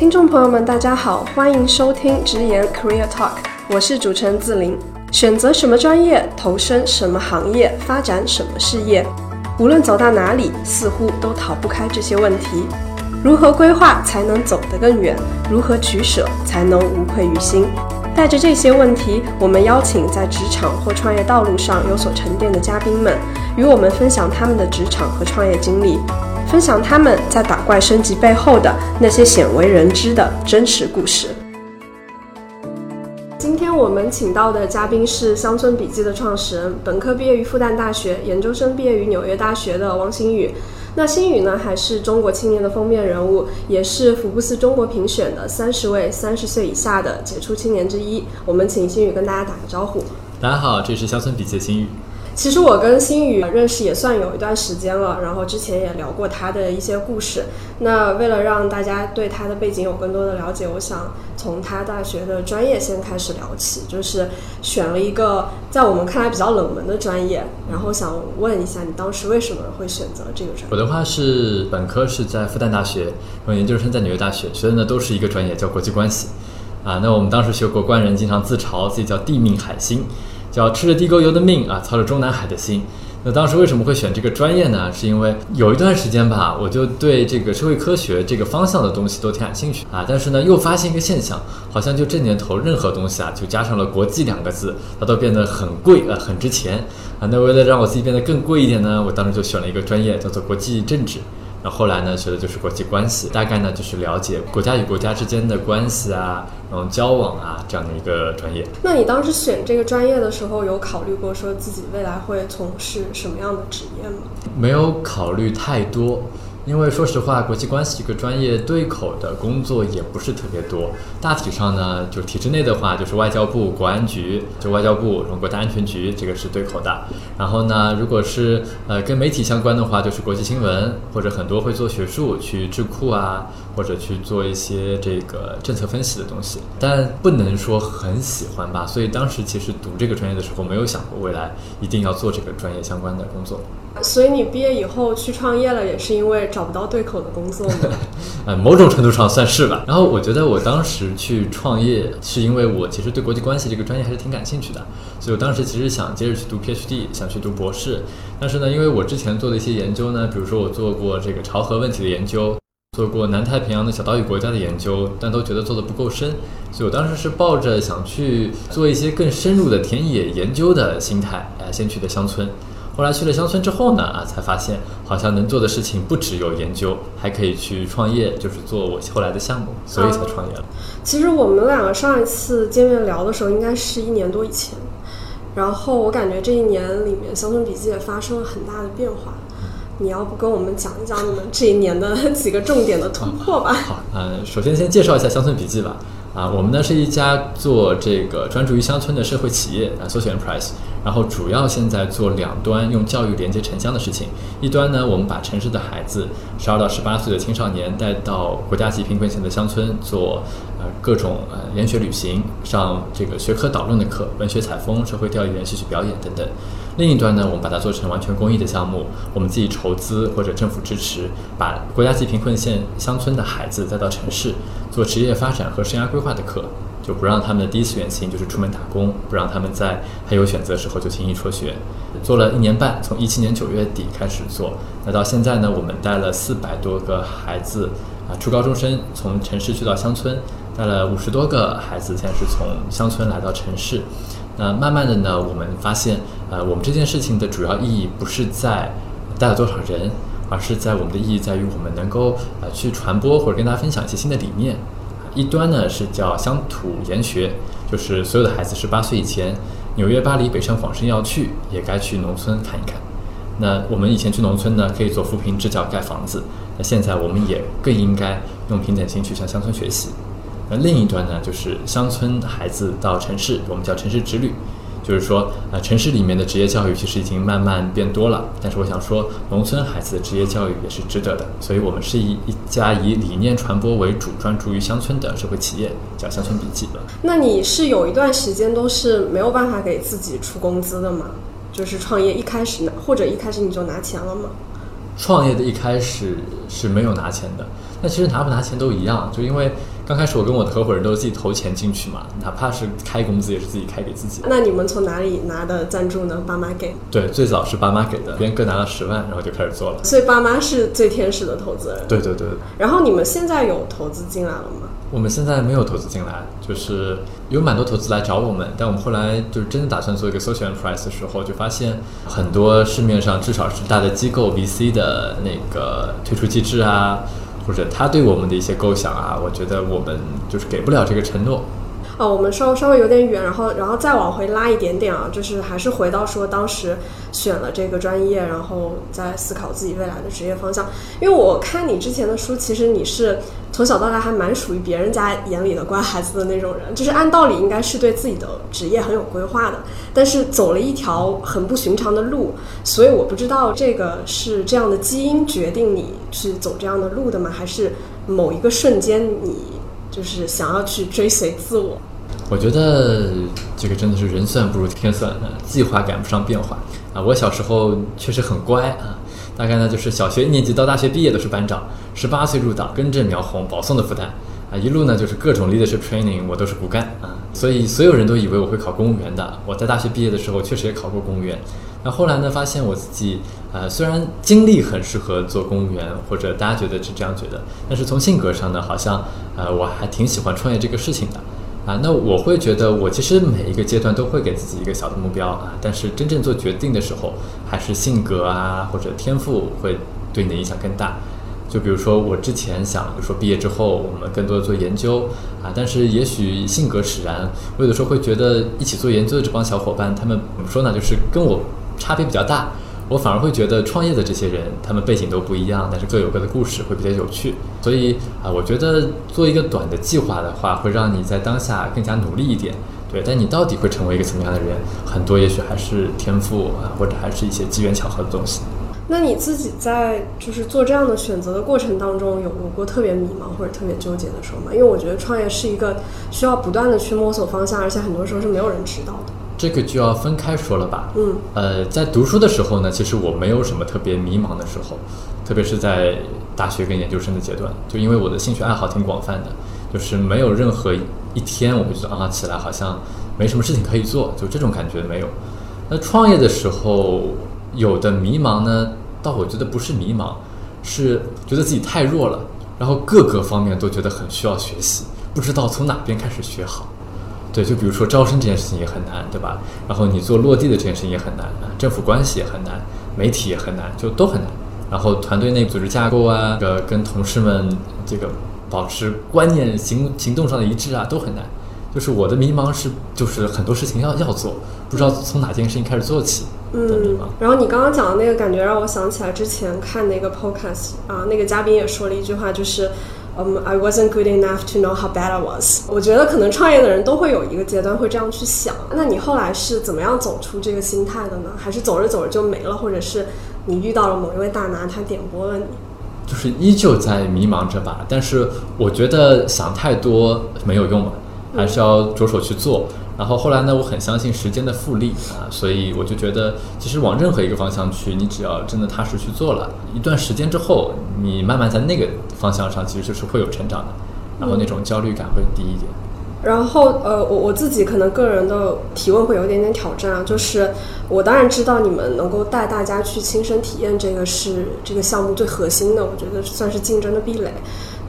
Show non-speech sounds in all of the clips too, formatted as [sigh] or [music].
听众朋友们，大家好，欢迎收听直言 Career Talk，我是主持人自林。选择什么专业，投身什么行业，发展什么事业，无论走到哪里，似乎都逃不开这些问题。如何规划才能走得更远？如何取舍才能无愧于心？带着这些问题，我们邀请在职场或创业道路上有所沉淀的嘉宾们，与我们分享他们的职场和创业经历，分享他们在打怪升级背后的那些鲜为人知的真实故事。今天我们请到的嘉宾是《乡村笔记》的创始人，本科毕业于复旦大学，研究生毕业于纽约大学的王新宇。那新宇呢，还是中国青年的封面人物，也是福布斯中国评选的三十位三十岁以下的杰出青年之一。我们请新宇跟大家打个招呼。大家好，这是乡村笔记的新宇。其实我跟新宇认识也算有一段时间了，然后之前也聊过他的一些故事。那为了让大家对他的背景有更多的了解，我想从他大学的专业先开始聊起，就是选了一个在我们看来比较冷门的专业。然后想问一下，你当时为什么会选择这个专业？我的话是本科是在复旦大学，然后研究生在纽约大学，学的呢都是一个专业，叫国际关系。啊，那我们当时学国关人经常自嘲自己叫地命海星。叫吃着地沟油的命啊，操着中南海的心。那当时为什么会选这个专业呢？是因为有一段时间吧，我就对这个社会科学这个方向的东西都挺感兴趣啊。但是呢，又发现一个现象，好像就这年头，任何东西啊，就加上了“国际”两个字，它都变得很贵啊，很值钱啊。那为了让我自己变得更贵一点呢，我当时就选了一个专业，叫做国际政治。然后后来呢，学的就是国际关系，大概呢就是了解国家与国家之间的关系啊，然后交往啊这样的一个专业。那你当时选这个专业的时候，有考虑过说自己未来会从事什么样的职业吗？没有考虑太多。因为说实话，国际关系这个专业对口的工作也不是特别多。大体上呢，就体制内的话，就是外交部、国安局，就外交部、然后国家安全局，这个是对口的。然后呢，如果是呃跟媒体相关的话，就是国际新闻，或者很多会做学术，去智库啊，或者去做一些这个政策分析的东西。但不能说很喜欢吧。所以当时其实读这个专业的时候，没有想过未来一定要做这个专业相关的工作。所以你毕业以后去创业了，也是因为找不到对口的工作吗？[laughs] 呃，某种程度上算是吧。然后我觉得我当时去创业，是因为我其实对国际关系这个专业还是挺感兴趣的，所以我当时其实想接着去读 PhD，想去读博士。但是呢，因为我之前做的一些研究呢，比如说我做过这个朝核问题的研究，做过南太平洋的小岛屿国家的研究，但都觉得做的不够深，所以我当时是抱着想去做一些更深入的田野研究的心态，呃，先去的乡村。后来去了乡村之后呢，啊，才发现好像能做的事情不只有研究，还可以去创业，就是做我后来的项目，所以才创业了。其实我们两个上一次见面聊的时候，应该是一年多以前。然后我感觉这一年里面，乡村笔记也发生了很大的变化。你要不跟我们讲一讲你们这一年的 [laughs] 几个重点的突破吧？好，嗯，首先先介绍一下乡村笔记吧。啊，我们呢是一家做这个专注于乡村的社会企业啊，social enterprise。然后主要现在做两端，用教育连接城乡的事情。一端呢，我们把城市的孩子，十二到十八岁的青少年带到国家级贫困县的乡村做呃各种呃研学旅行，上这个学科导论的课，文学采风、社会调研、戏曲表演等等。另一端呢，我们把它做成完全公益的项目，我们自己筹资或者政府支持，把国家级贫困县乡村的孩子带到城市，做职业发展和生涯规划的课，就不让他们的第一次远行就是出门打工，不让他们在还有选择的时候就轻易辍学。做了一年半，从一七年九月底开始做，那到现在呢，我们带了四百多个孩子啊，初高中生从城市去到乡村，带了五十多个孩子，现在是从乡村来到城市。那慢慢的呢，我们发现，呃，我们这件事情的主要意义不是在带了多少人，而是在我们的意义在于我们能够呃去传播或者跟大家分享一些新的理念。一端呢是叫乡土研学，就是所有的孩子十八岁以前，纽约、巴黎、北上广深要去，也该去农村看一看。那我们以前去农村呢，可以做扶贫支教盖房子，那现在我们也更应该用平等心去向乡村学习。那另一端呢，就是乡村孩子到城市，我们叫城市之旅，就是说，呃，城市里面的职业教育其实已经慢慢变多了，但是我想说，农村孩子的职业教育也是值得的，所以我们是一一家以理念传播为主，专注于乡村的社会企业，叫乡村笔记。那你是有一段时间都是没有办法给自己出工资的吗？就是创业一开始拿，或者一开始你就拿钱了吗？创业的一开始是没有拿钱的，那其实拿不拿钱都一样，就因为刚开始我跟我的合伙人都是自己投钱进去嘛，哪怕是开工资也是自己开给自己。那你们从哪里拿的赞助呢？爸妈给？对，最早是爸妈给的，别人各拿了十万，然后就开始做了。所以爸妈是最天使的投资人。对对对。然后你们现在有投资进来了吗？我们现在没有投资进来，就是有蛮多投资来找我们，但我们后来就是真的打算做一个 social enterprise 的时候，就发现很多市面上至少是大的机构 VC 的那个退出机制啊，或者他对我们的一些构想啊，我觉得我们就是给不了这个承诺。哦，我们稍稍微有点远，然后然后再往回拉一点点啊，就是还是回到说当时选了这个专业，然后再思考自己未来的职业方向。因为我看你之前的书，其实你是从小到大还蛮属于别人家眼里的乖孩子的那种人，就是按道理应该是对自己的职业很有规划的，但是走了一条很不寻常的路，所以我不知道这个是这样的基因决定你去走这样的路的吗？还是某一个瞬间你就是想要去追随自我？我觉得这个真的是人算不如天算啊，计划赶不上变化啊。我小时候确实很乖啊，大概呢就是小学一年级到大学毕业都是班长，十八岁入党，根正苗红，保送的复旦啊，一路呢就是各种 leadership training，我都是骨干啊。所以所有人都以为我会考公务员的。我在大学毕业的时候确实也考过公务员，那后来呢发现我自己呃虽然经历很适合做公务员，或者大家觉得是这样觉得，但是从性格上呢，好像呃我还挺喜欢创业这个事情的。啊，那我会觉得，我其实每一个阶段都会给自己一个小的目标啊，但是真正做决定的时候，还是性格啊或者天赋会对你的影响更大。就比如说，我之前想说毕业之后我们更多的做研究啊，但是也许性格使然，我有的时候会觉得一起做研究的这帮小伙伴，他们怎么说呢，就是跟我差别比较大。我反而会觉得创业的这些人，他们背景都不一样，但是各有各的故事，会比较有趣。所以啊，我觉得做一个短的计划的话，会让你在当下更加努力一点。对，但你到底会成为一个怎么样的人，很多也许还是天赋啊，或者还是一些机缘巧合的东西。那你自己在就是做这样的选择的过程当中，有有过特别迷茫或者特别纠结的时候吗？因为我觉得创业是一个需要不断的去摸索方向，而且很多时候是没有人知道的。这个就要分开说了吧。嗯，呃，在读书的时候呢，其实我没有什么特别迷茫的时候，特别是在大学跟研究生的阶段，就因为我的兴趣爱好挺广泛的，就是没有任何一天我会觉得啊起来好像没什么事情可以做，就这种感觉没有。那创业的时候有的迷茫呢，倒我觉得不是迷茫，是觉得自己太弱了，然后各个方面都觉得很需要学习，不知道从哪边开始学好。对，就比如说招生这件事情也很难，对吧？然后你做落地的这件事情也很难，政府关系也很难，媒体也很难，就都很难。然后团队内组织架构啊，这个跟同事们这个保持观念行行动上的一致啊，都很难。就是我的迷茫是，就是很多事情要要做，不知道从哪件事情开始做起。嗯，然后你刚刚讲的那个感觉让我想起来之前看那个 podcast 啊，那个嘉宾也说了一句话，就是。嗯，I wasn't good enough to know how bad I was。我觉得可能创业的人都会有一个阶段会这样去想。那你后来是怎么样走出这个心态的呢？还是走着走着就没了？或者是你遇到了某一位大拿，他点拨了你？就是依旧在迷茫着吧。但是我觉得想太多没有用吧，还是要着手去做。然后后来呢，我很相信时间的复利啊，所以我就觉得，其实往任何一个方向去，你只要真的踏实去做了一段时间之后，你慢慢在那个方向上，其实就是会有成长的，然后那种焦虑感会低一点。然后呃，我我自己可能个人的提问会有一点点挑战啊，就是我当然知道你们能够带大家去亲身体验这个是这个项目最核心的，我觉得算是竞争的壁垒。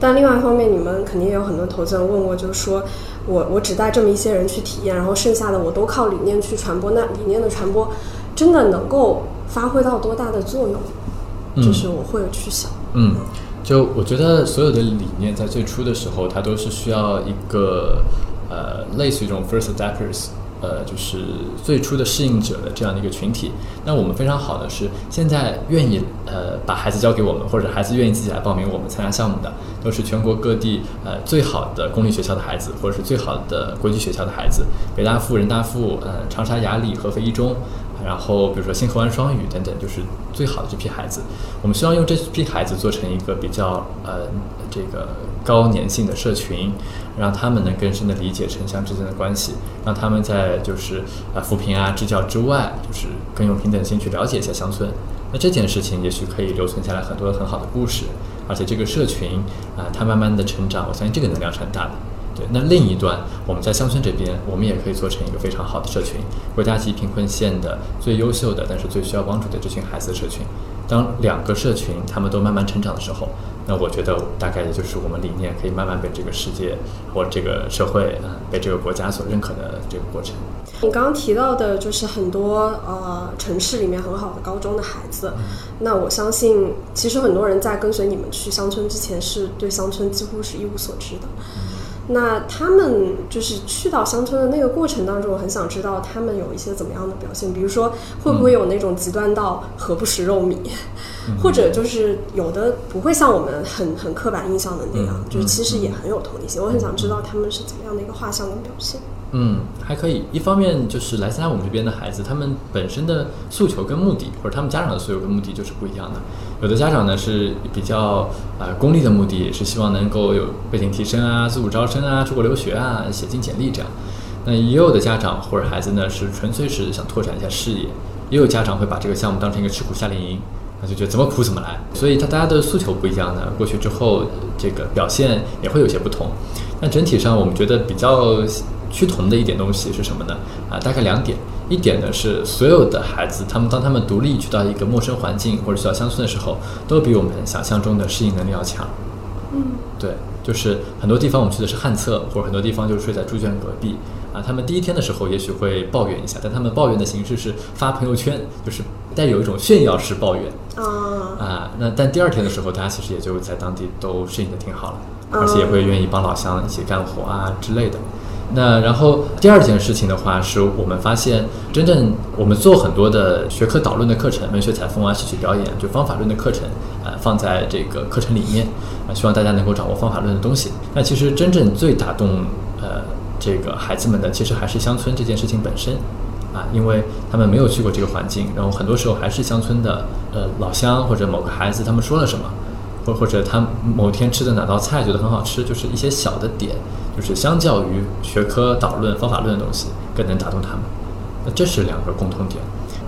但另外一方面，你们肯定也有很多投资人问过，就是说我我只带这么一些人去体验，然后剩下的我都靠理念去传播。那理念的传播真的能够发挥到多大的作用？就是我会去想。嗯，就我觉得所有的理念在最初的时候，它都是需要一个呃类似于这种 first adapters。呃，就是最初的适应者的这样的一个群体。那我们非常好的是，现在愿意呃把孩子交给我们，或者孩子愿意自己来报名我们参加项目的，都是全国各地呃最好的公立学校的孩子，或者是最好的国际学校的孩子，北大附、人大附、呃长沙雅礼、合肥一中。然后，比如说星河湾双语等等，就是最好的这批孩子。我们希望用这批孩子做成一个比较呃这个高粘性的社群，让他们能更深的理解城乡之间的关系，让他们在就是啊扶贫啊支教之外，就是更有平等心去了解一下乡村。那这件事情也许可以留存下来很多很好的故事，而且这个社群啊，它慢慢的成长，我相信这个能量是很大的。对，那另一端我们在乡村这边，我们也可以做成一个非常好的社群，国家级贫困县的最优秀的，但是最需要帮助的这群孩子的社群。当两个社群他们都慢慢成长的时候，那我觉得大概也就是我们理念可以慢慢被这个世界或这个社会啊，被这个国家所认可的这个过程。你刚刚提到的就是很多呃城市里面很好的高中的孩子，那我相信其实很多人在跟随你们去乡村之前，是对乡村几乎是一无所知的。那他们就是去到乡村的那个过程当中，我很想知道他们有一些怎么样的表现，比如说会不会有那种极端到何不食肉糜，[laughs] 或者就是有的不会像我们很很刻板印象的那样，就是其实也很有同理心。我很想知道他们是怎么样的一个画像跟表现。嗯，还可以。一方面就是来参加我们这边的孩子，他们本身的诉求跟目的，或者他们家长的诉求跟目的就是不一样的。有的家长呢是比较啊功利的目的，是希望能够有背景提升啊、自主招生啊、出国留学啊、写进简历这样。那也有的家长或者孩子呢是纯粹是想拓展一下视野，也有家长会把这个项目当成一个吃苦夏令营，那就觉得怎么苦怎么来。所以他大家的诉求不一样呢，过去之后这个表现也会有些不同。但整体上我们觉得比较。趋同的一点东西是什么呢？啊，大概两点。一点呢是所有的孩子，他们当他们独立去到一个陌生环境或者去到乡村的时候，都比我们想象中的适应能力要强。嗯，对，就是很多地方我们去的是旱厕，或者很多地方就是睡在猪圈隔壁。啊，他们第一天的时候也许会抱怨一下，但他们抱怨的形式是发朋友圈，就是带有一种炫耀式抱怨。啊啊，那但第二天的时候，大家其实也就在当地都适应的挺好了，而且也会愿意帮老乡一起干活啊之类的。那然后第二件事情的话，是我们发现，真正我们做很多的学科导论的课程，文学采风啊、戏曲表演，就方法论的课程，呃，放在这个课程里面，啊，希望大家能够掌握方法论的东西。那其实真正最打动呃这个孩子们的，其实还是乡村这件事情本身，啊，因为他们没有去过这个环境，然后很多时候还是乡村的呃老乡或者某个孩子他们说了什么，或或者他某天吃的哪道菜觉得很好吃，就是一些小的点。就是相较于学科导论、方法论的东西，更能打动他们。那这是两个共通点。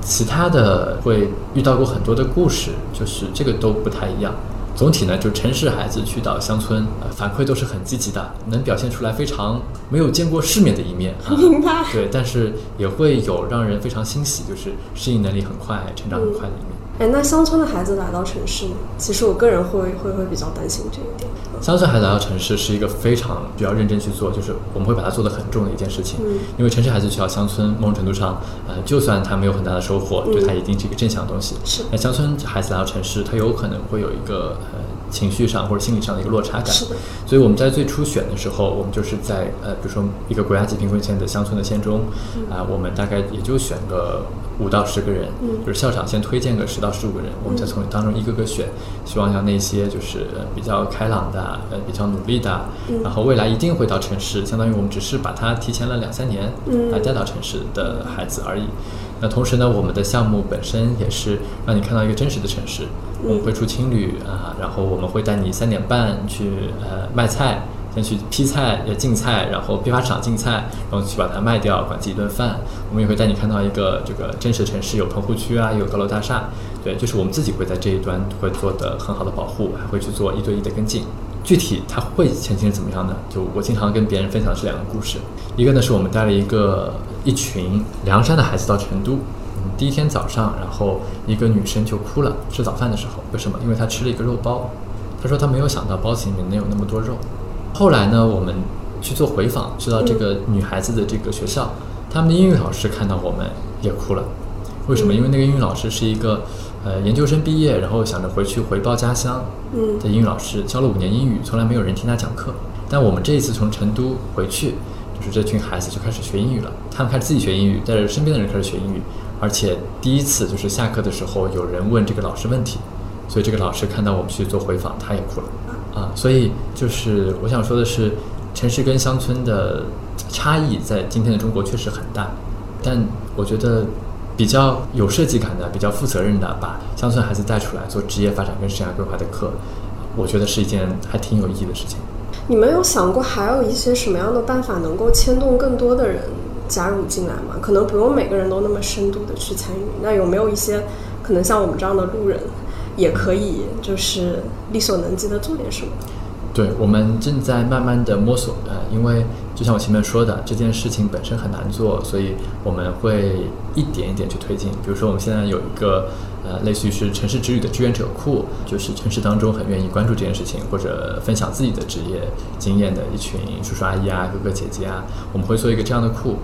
其他的会遇到过很多的故事，就是这个都不太一样。总体呢，就城市孩子去到乡村，呃，反馈都是很积极的，能表现出来非常没有见过世面的一面。明白。对，但是也会有让人非常欣喜，就是适应能力很快、成长很快的一面。哎，那乡村的孩子来到城市，其实我个人会会会比较担心这一点。乡村孩子来到城市是一个非常需要认真去做，就是我们会把它做得很重的一件事情。嗯，因为城市孩子去到乡村，某种程度上，呃，就算他没有很大的收获，对他一定是一个正向的东西。是。那乡村孩子来到城市，他有可能会有一个呃情绪上或者心理上的一个落差感。是的。所以我们在最初选的时候，我们就是在呃，比如说一个国家级贫困县的乡村的县中，啊，我们大概也就选个。五到十个人，就是校长先推荐个十到十五个人，我们再从当中一个个选，希望让那些就是比较开朗的、呃比较努力的，然后未来一定会到城市，相当于我们只是把他提前了两三年来带到城市的孩子而已。那同时呢，我们的项目本身也是让你看到一个真实的城市，我们会出青旅啊，然后我们会带你三点半去呃卖菜。先去批菜、要进菜，然后批发场进菜，然后去把它卖掉，管自己一顿饭。我们也会带你看到一个这个真实的城市，有棚户区啊，有高楼大厦。对，就是我们自己会在这一端会做的很好的保护，还会去做一对一的跟进。具体它会前景是怎么样的？就我经常跟别人分享的是两个故事，一个呢是我们带了一个一群凉山的孩子到成都，嗯，第一天早上，然后一个女生就哭了，吃早饭的时候，为什么？因为她吃了一个肉包，她说她没有想到包子里面能有那么多肉。后来呢，我们去做回访，去到这个女孩子的这个学校，他们的英语老师看到我们也哭了。为什么？因为那个英语老师是一个呃研究生毕业，然后想着回去回报家乡嗯的英语老师，教了五年英语，从来没有人听他讲课。但我们这一次从成都回去，就这群孩子就开始学英语了。他们开始自己学英语，带着身边的人开始学英语，而且第一次就是下课的时候有人问这个老师问题，所以这个老师看到我们去做回访，他也哭了。啊，所以就是我想说的是，城市跟乡村的差异在今天的中国确实很大，但我觉得比较有设计感的、比较负责任的把乡村孩子带出来做职业发展跟生涯规划的课，我觉得是一件还挺有意义的事情。你们有想过还有一些什么样的办法能够牵动更多的人加入进来吗？可能不用每个人都那么深度的去参与，那有没有一些可能像我们这样的路人，也可以就是力所能及的做点什么。对，我们正在慢慢的摸索，呃，因为就像我前面说的，这件事情本身很难做，所以我们会一点一点去推进。比如说，我们现在有一个呃，类似于是城市之旅的志愿者库，就是城市当中很愿意关注这件事情或者分享自己的职业经验的一群叔叔阿姨啊、哥哥姐姐啊，我们会做一个这样的库。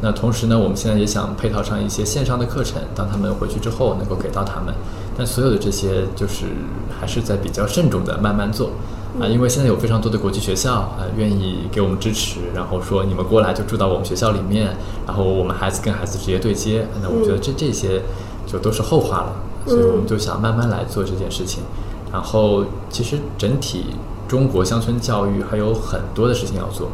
那同时呢，我们现在也想配套上一些线上的课程，当他们回去之后能够给到他们。但所有的这些，就是还是在比较慎重的慢慢做。啊，因为现在有非常多的国际学校啊，愿意给我们支持，然后说你们过来就住到我们学校里面，然后我们孩子跟孩子直接对接。那我觉得这这些就都是后话了，所以我们就想慢慢来做这件事情。然后其实整体中国乡村教育还有很多的事情要做，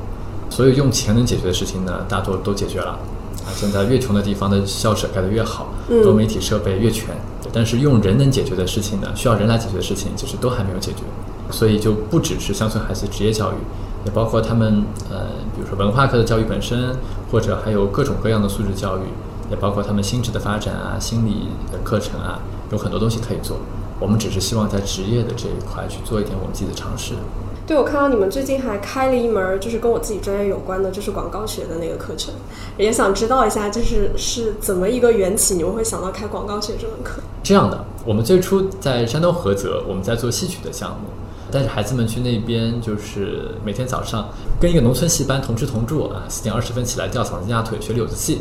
所以用钱能解决的事情呢，大多都解决了。啊，现在越穷的地方的校舍盖得越好，多媒体设备越全，但是用人能解决的事情呢，需要人来解决的事情，其实都还没有解决。所以就不只是乡村孩子职业教育，也包括他们呃，比如说文化课的教育本身，或者还有各种各样的素质教育，也包括他们心智的发展啊、心理的课程啊，有很多东西可以做。我们只是希望在职业的这一块去做一点我们自己的尝试。对，我看到你们最近还开了一门，就是跟我自己专业有关的，就是广告学的那个课程，也想知道一下，就是是怎么一个缘起，你们会想到开广告学这门课？这样的，我们最初在山东菏泽，我们在做戏曲的项目。带着孩子们去那边，就是每天早上跟一个农村戏班同吃同住啊，四点二十分起来吊嗓子压腿学柳子戏。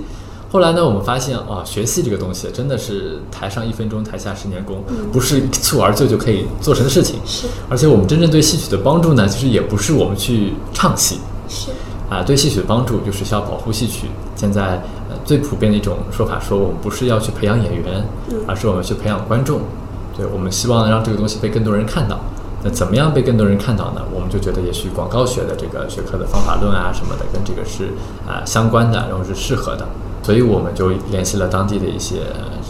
后来呢，我们发现啊，学戏这个东西真的是台上一分钟，台下十年功，不是一蹴而就就可以做成的事情。是，而且我们真正对戏曲的帮助呢，其实也不是我们去唱戏。是，啊，对戏曲的帮助就是需要保护戏曲。现在呃最普遍的一种说法说，我们不是要去培养演员，而是我们去培养观众。对，我们希望让这个东西被更多人看到。那怎么样被更多人看到呢？我们就觉得也许广告学的这个学科的方法论啊什么的，跟这个是啊相关的，然后是适合的，所以我们就联系了当地的一些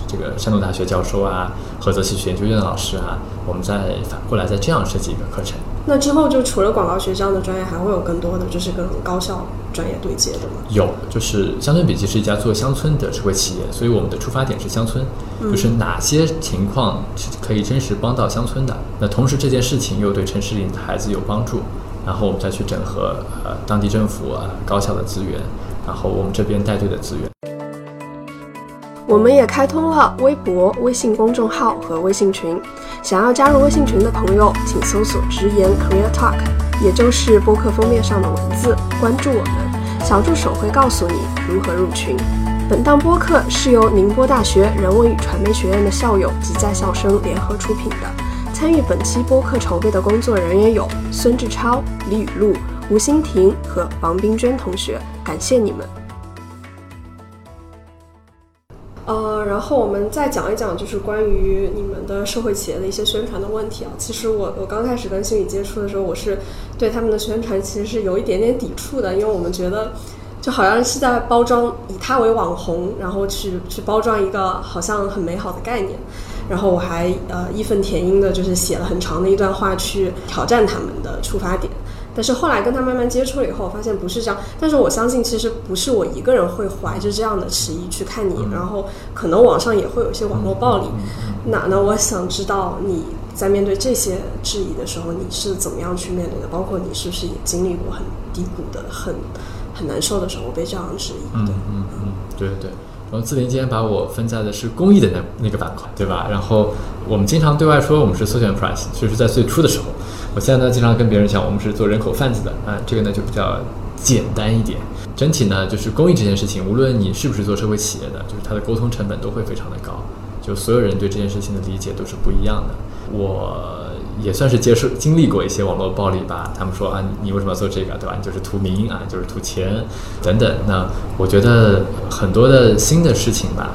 这个山东大学教授啊，菏泽戏曲研究院的老师啊，我们再反过来再这样设计一个课程。那之后就除了广告学这样的专业，还会有更多的就是跟高校专业对接的吗？有，就是乡村笔记是一家做乡村的智慧企业，所以我们的出发点是乡村，就是哪些情况是可以真实帮到乡村的。那同时这件事情又对城市里的孩子有帮助，然后我们再去整合呃当地政府啊高校的资源，然后我们这边带队的资源。我们也开通了微博、微信公众号和微信群。想要加入微信群的朋友，请搜索“直言 Career Talk”，也就是播客封面上的文字，关注我们，小助手会告诉你如何入群。本档播客是由宁波大学人文与传媒学院的校友及在校生联合出品的。参与本期播客筹备的工作人员有孙志超、李雨露、吴欣婷和王冰娟同学，感谢你们。然后我们再讲一讲，就是关于你们的社会企业的一些宣传的问题啊。其实我我刚开始跟心理接触的时候，我是对他们的宣传其实是有一点点抵触的，因为我们觉得就好像是在包装以他为网红，然后去去包装一个好像很美好的概念。然后我还呃义愤填膺的，就是写了很长的一段话去挑战他们的出发点。但是后来跟他慢慢接触了以后，我发现不是这样。但是我相信，其实不是我一个人会怀着这样的迟疑去看你，然后可能网上也会有一些网络暴力。那那我想知道你在面对这些质疑的时候，你是怎么样去面对的？包括你是不是也经历过很低谷的、很很难受的时候被这样质疑？嗯嗯嗯，对对对。然后自林今天把我分在的是公益的那那个板块，对吧？然后我们经常对外说我们是 social enterprise，就是在最初的时候。我现在呢，经常跟别人讲，我们是做人口贩子的啊，这个呢就比较简单一点。整体呢，就是公益这件事情，无论你是不是做社会企业的，就是它的沟通成本都会非常的高，就所有人对这件事情的理解都是不一样的。我也算是接受经历过一些网络暴力吧，他们说啊，你为什么要做这个，对吧？你就是图名啊，就是图钱等等。那我觉得很多的新的事情吧。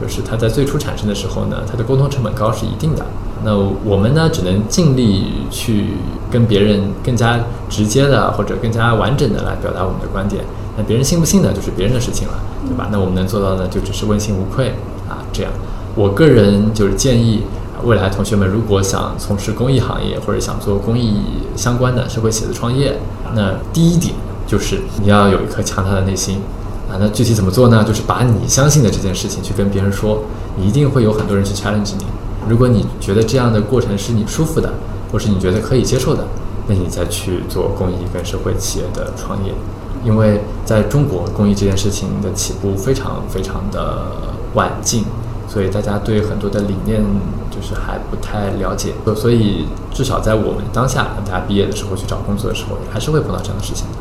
就是它在最初产生的时候呢，它的沟通成本高是一定的。那我们呢，只能尽力去跟别人更加直接的或者更加完整的来表达我们的观点。那别人信不信呢，就是别人的事情了，对吧？那我们能做到的就只是问心无愧啊。这样，我个人就是建议未来同学们，如果想从事公益行业或者想做公益相关的社会企业的创业，那第一点就是你要有一颗强大的内心。啊，那具体怎么做呢？就是把你相信的这件事情去跟别人说，你一定会有很多人去 challenge 你。如果你觉得这样的过程是你舒服的，或是你觉得可以接受的，那你再去做公益跟社会企业的创业。因为在中国，公益这件事情的起步非常非常的晚近，所以大家对很多的理念就是还不太了解。所以至少在我们当下，大家毕业的时候去找工作的时候，还是会碰到这样的事情的。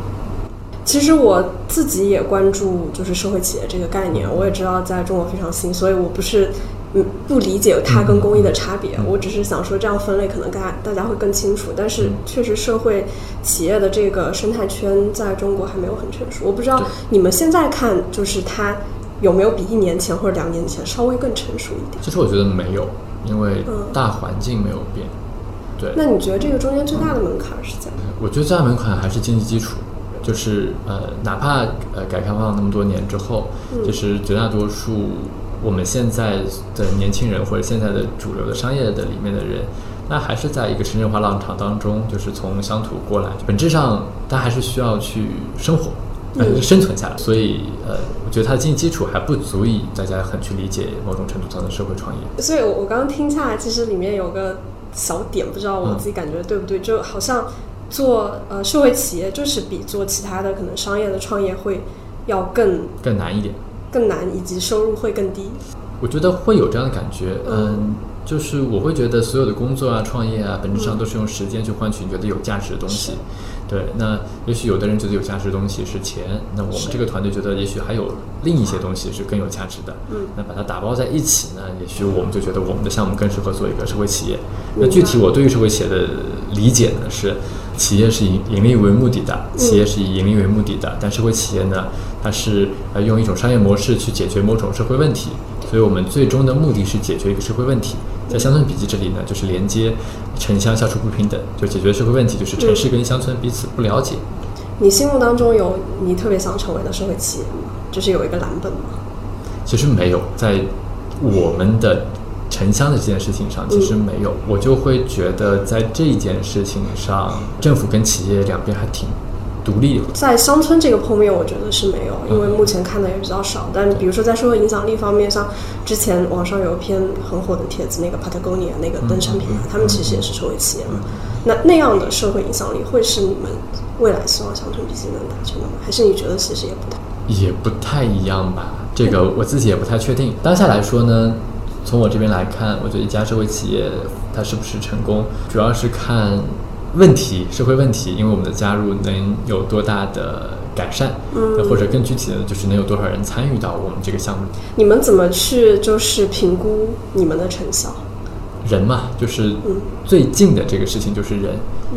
其实我自己也关注就是社会企业这个概念，我也知道在中国非常新，所以我不是嗯不理解它跟公益的差别，我只是想说这样分类可能大家大家会更清楚。但是确实社会企业的这个生态圈在中国还没有很成熟，我不知道你们现在看就是它有没有比一年前或者两年前稍微更成熟一点。其实我觉得没有，因为大环境没有变。对。那你觉得这个中间最大的门槛是在？我觉得最大门槛还是经济基础。就是呃，哪怕呃改革开放那么多年之后，其实绝大多数我们现在的年轻人或者现在的主流的商业的里面的人，那还是在一个城镇化浪潮当中，就是从乡土过来，本质上他还是需要去生活，呃，生存下来。所以呃，我觉得它的经济基础还不足以大家很去理解某种程度上的社会创业。所以我我刚刚听下来，其实里面有个小点，不知道我自己感觉对不对，就好像。做呃社会企业就是比做其他的可能商业的创业会要更更难一点，更难以及收入会更低。我觉得会有这样的感觉，嗯，就是我会觉得所有的工作啊、创业啊，本质上都是用时间去换取你觉得有价值的东西。对，那也许有的人觉得有价值的东西是钱，那我们这个团队觉得也许还有另一些东西是更有价值的。嗯，那把它打包在一起呢，也许我们就觉得我们的项目更适合做一个社会企业。那具体我对于社会企业的理解呢是。企业是以盈利为目的的，企业是以盈利为目的的，但社会企业呢，它是呃用一种商业模式去解决某种社会问题，所以我们最终的目的是解决一个社会问题。在乡村笔记这里呢，就是连接城乡消除不平等，就解决社会问题，就是城市跟乡村彼此不了解。你心目当中有你特别想成为的社会企业吗？就是有一个蓝本吗？其实没有，在我们的。城乡的这件事情上，其实没有，我就会觉得在这件事情上，政府跟企业两边还挺独立。在乡村这个方面，我觉得是没有，因为目前看的也比较少。但比如说在社会影响力方面，像之前网上有一篇很火的帖子，那个 Patagonia 那个登山品牌，他们其实也是社会企业嘛。那那样的社会影响力，会是你们未来希望乡村笔记能达成的吗？还是你觉得其实也不太也不太一样吧？这个我自己也不太确定。当下来说呢？从我这边来看，我觉得一家社会企业它是不是成功，主要是看问题、社会问题，因为我们的加入能有多大的改善，嗯，或者更具体的就是能有多少人参与到我们这个项目。你们怎么去就是评估你们的成效？人嘛，就是最近的这个事情就是人，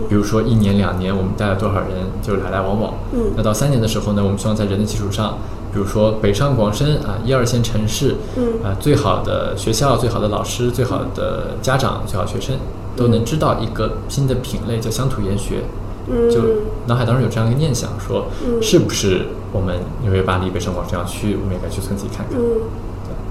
比如说一年两年我们带了多少人就来来往往，嗯，那到三年的时候呢，我们希望在人的基础上。比如说北上广深啊，一二线城市，嗯，啊，最好的学校、最好的老师、最好的家长、最好学生，都能知道一个新的品类叫乡土研学，嗯，就脑海当中有这样一个念想，说是不是我们纽约、巴黎、北上广这样区域，我们也该去村子里看看，嗯，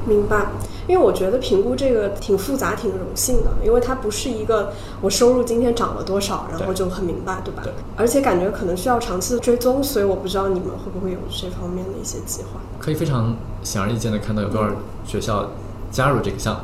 明白。因为我觉得评估这个挺复杂、挺荣幸的，因为它不是一个我收入今天涨了多少，然后就很明白，对吧？对。而且感觉可能需要长期的追踪，所以我不知道你们会不会有这方面的一些计划。可以非常显而易见的看到有多少学校加入这个项目，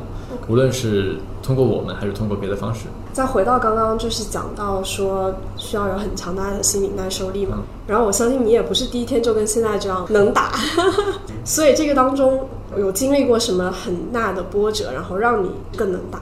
无论是通过我们还是通过别的方式。再回到刚刚就是讲到说需要有很强大的心理耐受力嘛，然后我相信你也不是第一天就跟现在这样能打，[laughs] 所以这个当中。有经历过什么很大的波折，然后让你更能打？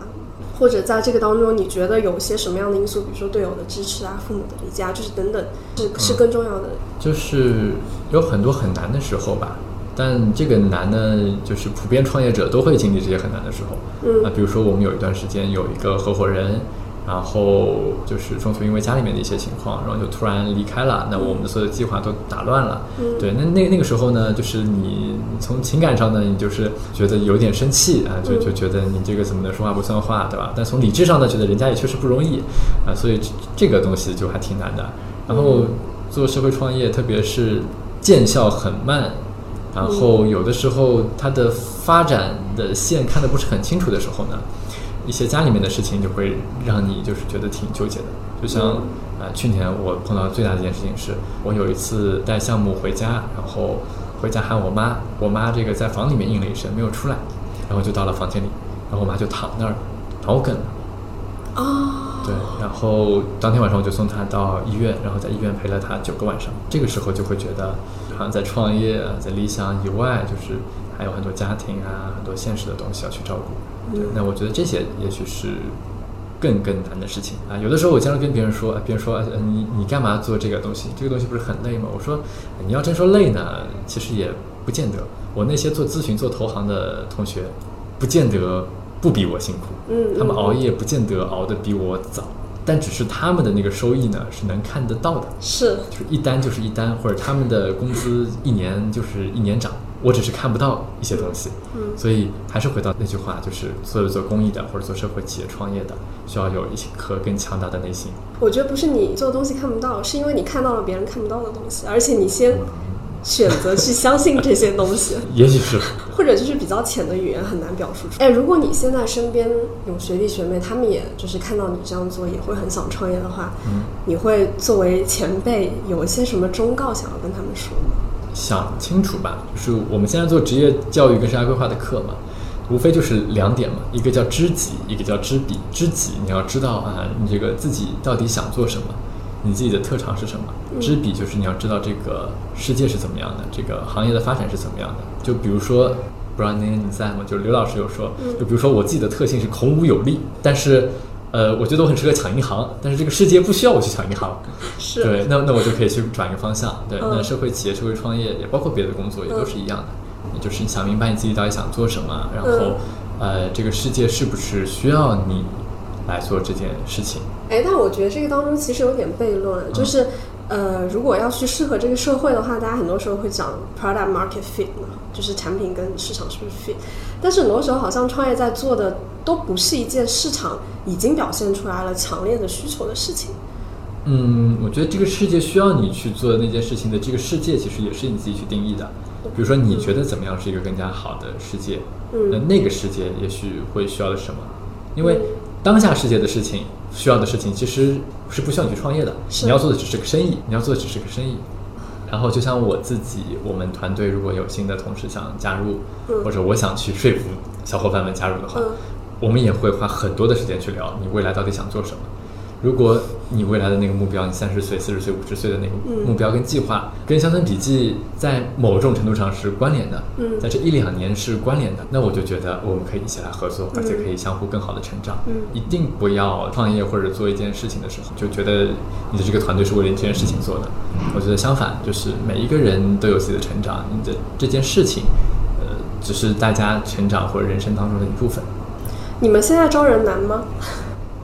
或者在这个当中，你觉得有些什么样的因素，比如说队友的支持啊、父母的理解啊，就是等等，是是更重要的？就是有很多很难的时候吧，但这个难呢，就是普遍创业者都会经历这些很难的时候。嗯，啊，比如说我们有一段时间有一个合伙人。然后就是中途因为家里面的一些情况，然后就突然离开了，那我们的所有的计划都打乱了。对，那那那个时候呢，就是你从情感上呢，你就是觉得有点生气啊，就就觉得你这个怎么能说话不算话，对吧？但从理智上呢，觉得人家也确实不容易啊，所以这个东西就还挺难的。然后做社会创业，特别是见效很慢，然后有的时候它的发展的线看得不是很清楚的时候呢。一些家里面的事情就会让你就是觉得挺纠结的，就像啊，去年我碰到最大的一件事情是，我有一次带项目回家，然后回家喊我妈，我妈这个在房里面应了一声，没有出来，然后就到了房间里，然后我妈就躺那儿脑梗了。哦，对，然后当天晚上我就送她到医院，然后在医院陪了她九个晚上。这个时候就会觉得，好像在创业、在理想以外，就是还有很多家庭啊，很多现实的东西要去照顾。对，那我觉得这些也许是更更难的事情啊。有的时候我经常跟别人说，别人说，呃，你你干嘛做这个东西？这个东西不是很累吗？我说，你要真说累呢，其实也不见得。我那些做咨询、做投行的同学，不见得。不比我辛苦，嗯，他们熬夜不见得熬得比我早，但只是他们的那个收益呢是能看得到的，是，就是一单就是一单，或者他们的工资一年就是一年涨，我只是看不到一些东西，嗯，所以还是回到那句话，就是所有做公益的或者做社会企业创业的，需要有一颗更强大的内心。我觉得不是你做东西看不到，是因为你看到了别人看不到的东西，而且你先。选择去相信这些东西，也许是，或者就是比较浅的语言很难表述出。哎，如果你现在身边有学弟学妹，他们也就是看到你这样做，也会很想创业的话，嗯，你会作为前辈有一些什么忠告想要跟他们说吗？想清楚吧，就是我们现在做职业教育跟生涯规划的课嘛，无非就是两点嘛，一个叫知己，一个叫知彼。知己你要知道啊，你这个自己到底想做什么。你自己的特长是什么？知彼就是你要知道这个世界是怎么样的，这个行业的发展是怎么样的。就比如说，不知道那天你在吗？就刘老师有说，就比如说我自己的特性是孔武有力，但是，呃，我觉得我很适合抢银行，但是这个世界不需要我去抢银行。是对，那那我就可以去转一个方向。对，那社会企业、社会创业也包括别的工作，也都是一样的。你就是你想明白你自己到底想做什么，然后，呃，这个世界是不是需要你？来做这件事情，哎，但我觉得这个当中其实有点悖论，就是，呃，如果要去适合这个社会的话，大家很多时候会讲 product market fit 嘛，就是产品跟市场是不是 fit，但是很多时候好像创业在做的都不是一件市场已经表现出来了强烈的需求的事情。嗯，我觉得这个世界需要你去做的那件事情的这个世界，其实也是你自己去定义的。比如说，你觉得怎么样是一个更加好的世界？嗯，那那个世界也许会需要的什么？因为。当下世界的事情，需要的事情其实是不需要你去创业的。你要做的只是个生意，你要做的只是个生意。然后就像我自己，我们团队如果有新的同事想加入，或者我想去说服小伙伴们加入的话，我们也会花很多的时间去聊你未来到底想做什么。如果你未来的那个目标，你三十岁、四十岁、五十岁的那个目标跟计划，跟乡村笔记在某种程度上是关联的，在这一两年是关联的，那我就觉得我们可以一起来合作，而且可以相互更好的成长。嗯一定不要创业或者做一件事情的时候就觉得你的这个团队是为了这件事情做的。我觉得相反，就是每一个人都有自己的成长，你的这件事情，呃，只是大家成长或者人生当中的一部分。你们现在招人难吗？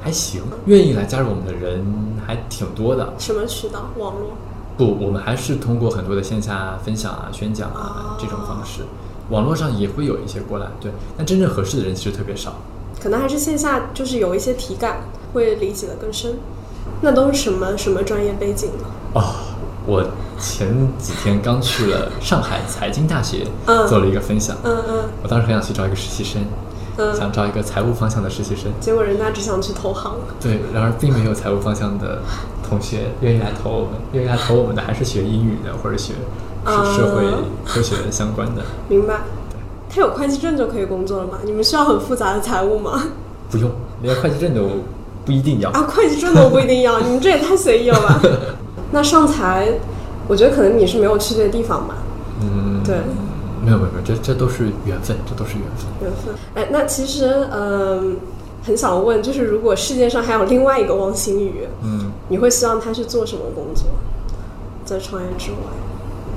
还行，愿意来加入我们的人还挺多的。什么渠道？网络？不，我们还是通过很多的线下分享啊、宣讲啊这种方式。网络上也会有一些过来，对，但真正合适的人其实特别少。可能还是线下，就是有一些体感，会理解的更深。那都是什么什么专业背景呢？哦，我前几天刚去了上海财经大学，做了一个分享。嗯嗯。我当时很想去找一个实习生。想招一个财务方向的实习生，结果人家只想去投行。对，然而并没有财务方向的同学愿意来投我们，愿意来投我们的还是学英语的或者学社会科学相关的。明白。他有会计证就可以工作了吗？你们需要很复杂的财务吗？不用，连会计证都不一定要啊！会计证都不一定要，[laughs] 你们这也太随意了吧？[laughs] 那上财，我觉得可能你是没有去对地方吧？嗯，对。没有没有没有，这这都是缘分，这都是缘分。缘分。哎，那其实嗯，很想问，就是如果世界上还有另外一个汪星宇，嗯，你会希望他去做什么工作？在创业之外？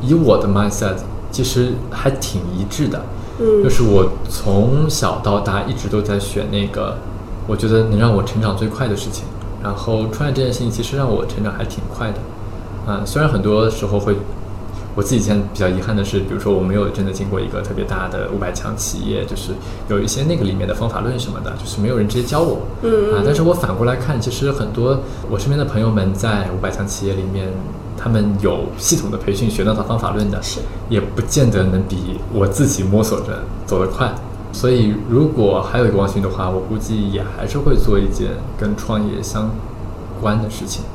以我的 mindset，其实还挺一致的。嗯，就是我从小到大一直都在选那个我觉得能让我成长最快的事情。然后创业这件事情其实让我成长还挺快的。嗯，虽然很多时候会。我自己现在比较遗憾的是，比如说我没有真的经过一个特别大的五百强企业，就是有一些那个里面的方法论什么的，就是没有人直接教我。嗯啊，但是我反过来看，其实很多我身边的朋友们在五百强企业里面，他们有系统的培训学到的方法论的，是也不见得能比我自己摸索着走得快。所以如果还有一个王星的话，我估计也还是会做一件跟创业相关的事情。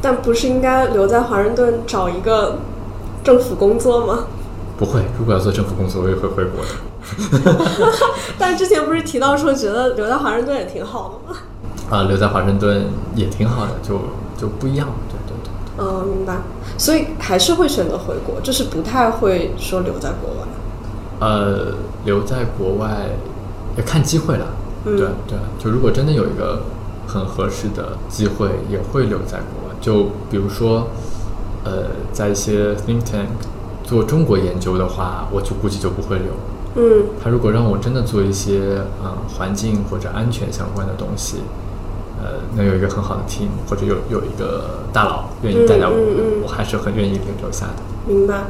但不是应该留在华盛顿找一个？政府工作吗？不会，如果要做政府工作，我也会回国的。[laughs] 但之前不是提到说觉得留在华盛顿也挺好的吗？[laughs] 啊，留在华盛顿也挺好的，就就不一样，对对对。嗯，明白。所以还是会选择回国，就是不太会说留在国外。呃，留在国外也看机会了，嗯对对，就如果真的有一个很合适的机会，也会留在国外。就比如说，呃，在一些 think tank 做中国研究的话，我就估计就不会留。嗯他如果让我真的做一些呃环境或者安全相关的东西，呃，能有一个很好的 team 或者有有一个大佬愿意带带我，嗯嗯嗯我还是很愿意留留下的。明白。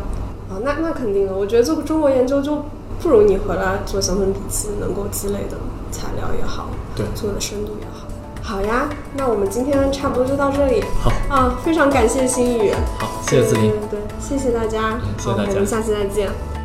哦，那那肯定的。我觉得做中国研究就不如你回来做乡村笔记能够积累的材料也好，对做的深度也好。好呀，那我们今天差不多就到这里。好，啊，非常感谢心宇。好，谢谢子林对。对对，谢谢大家。嗯谢谢大家好我们下期再见。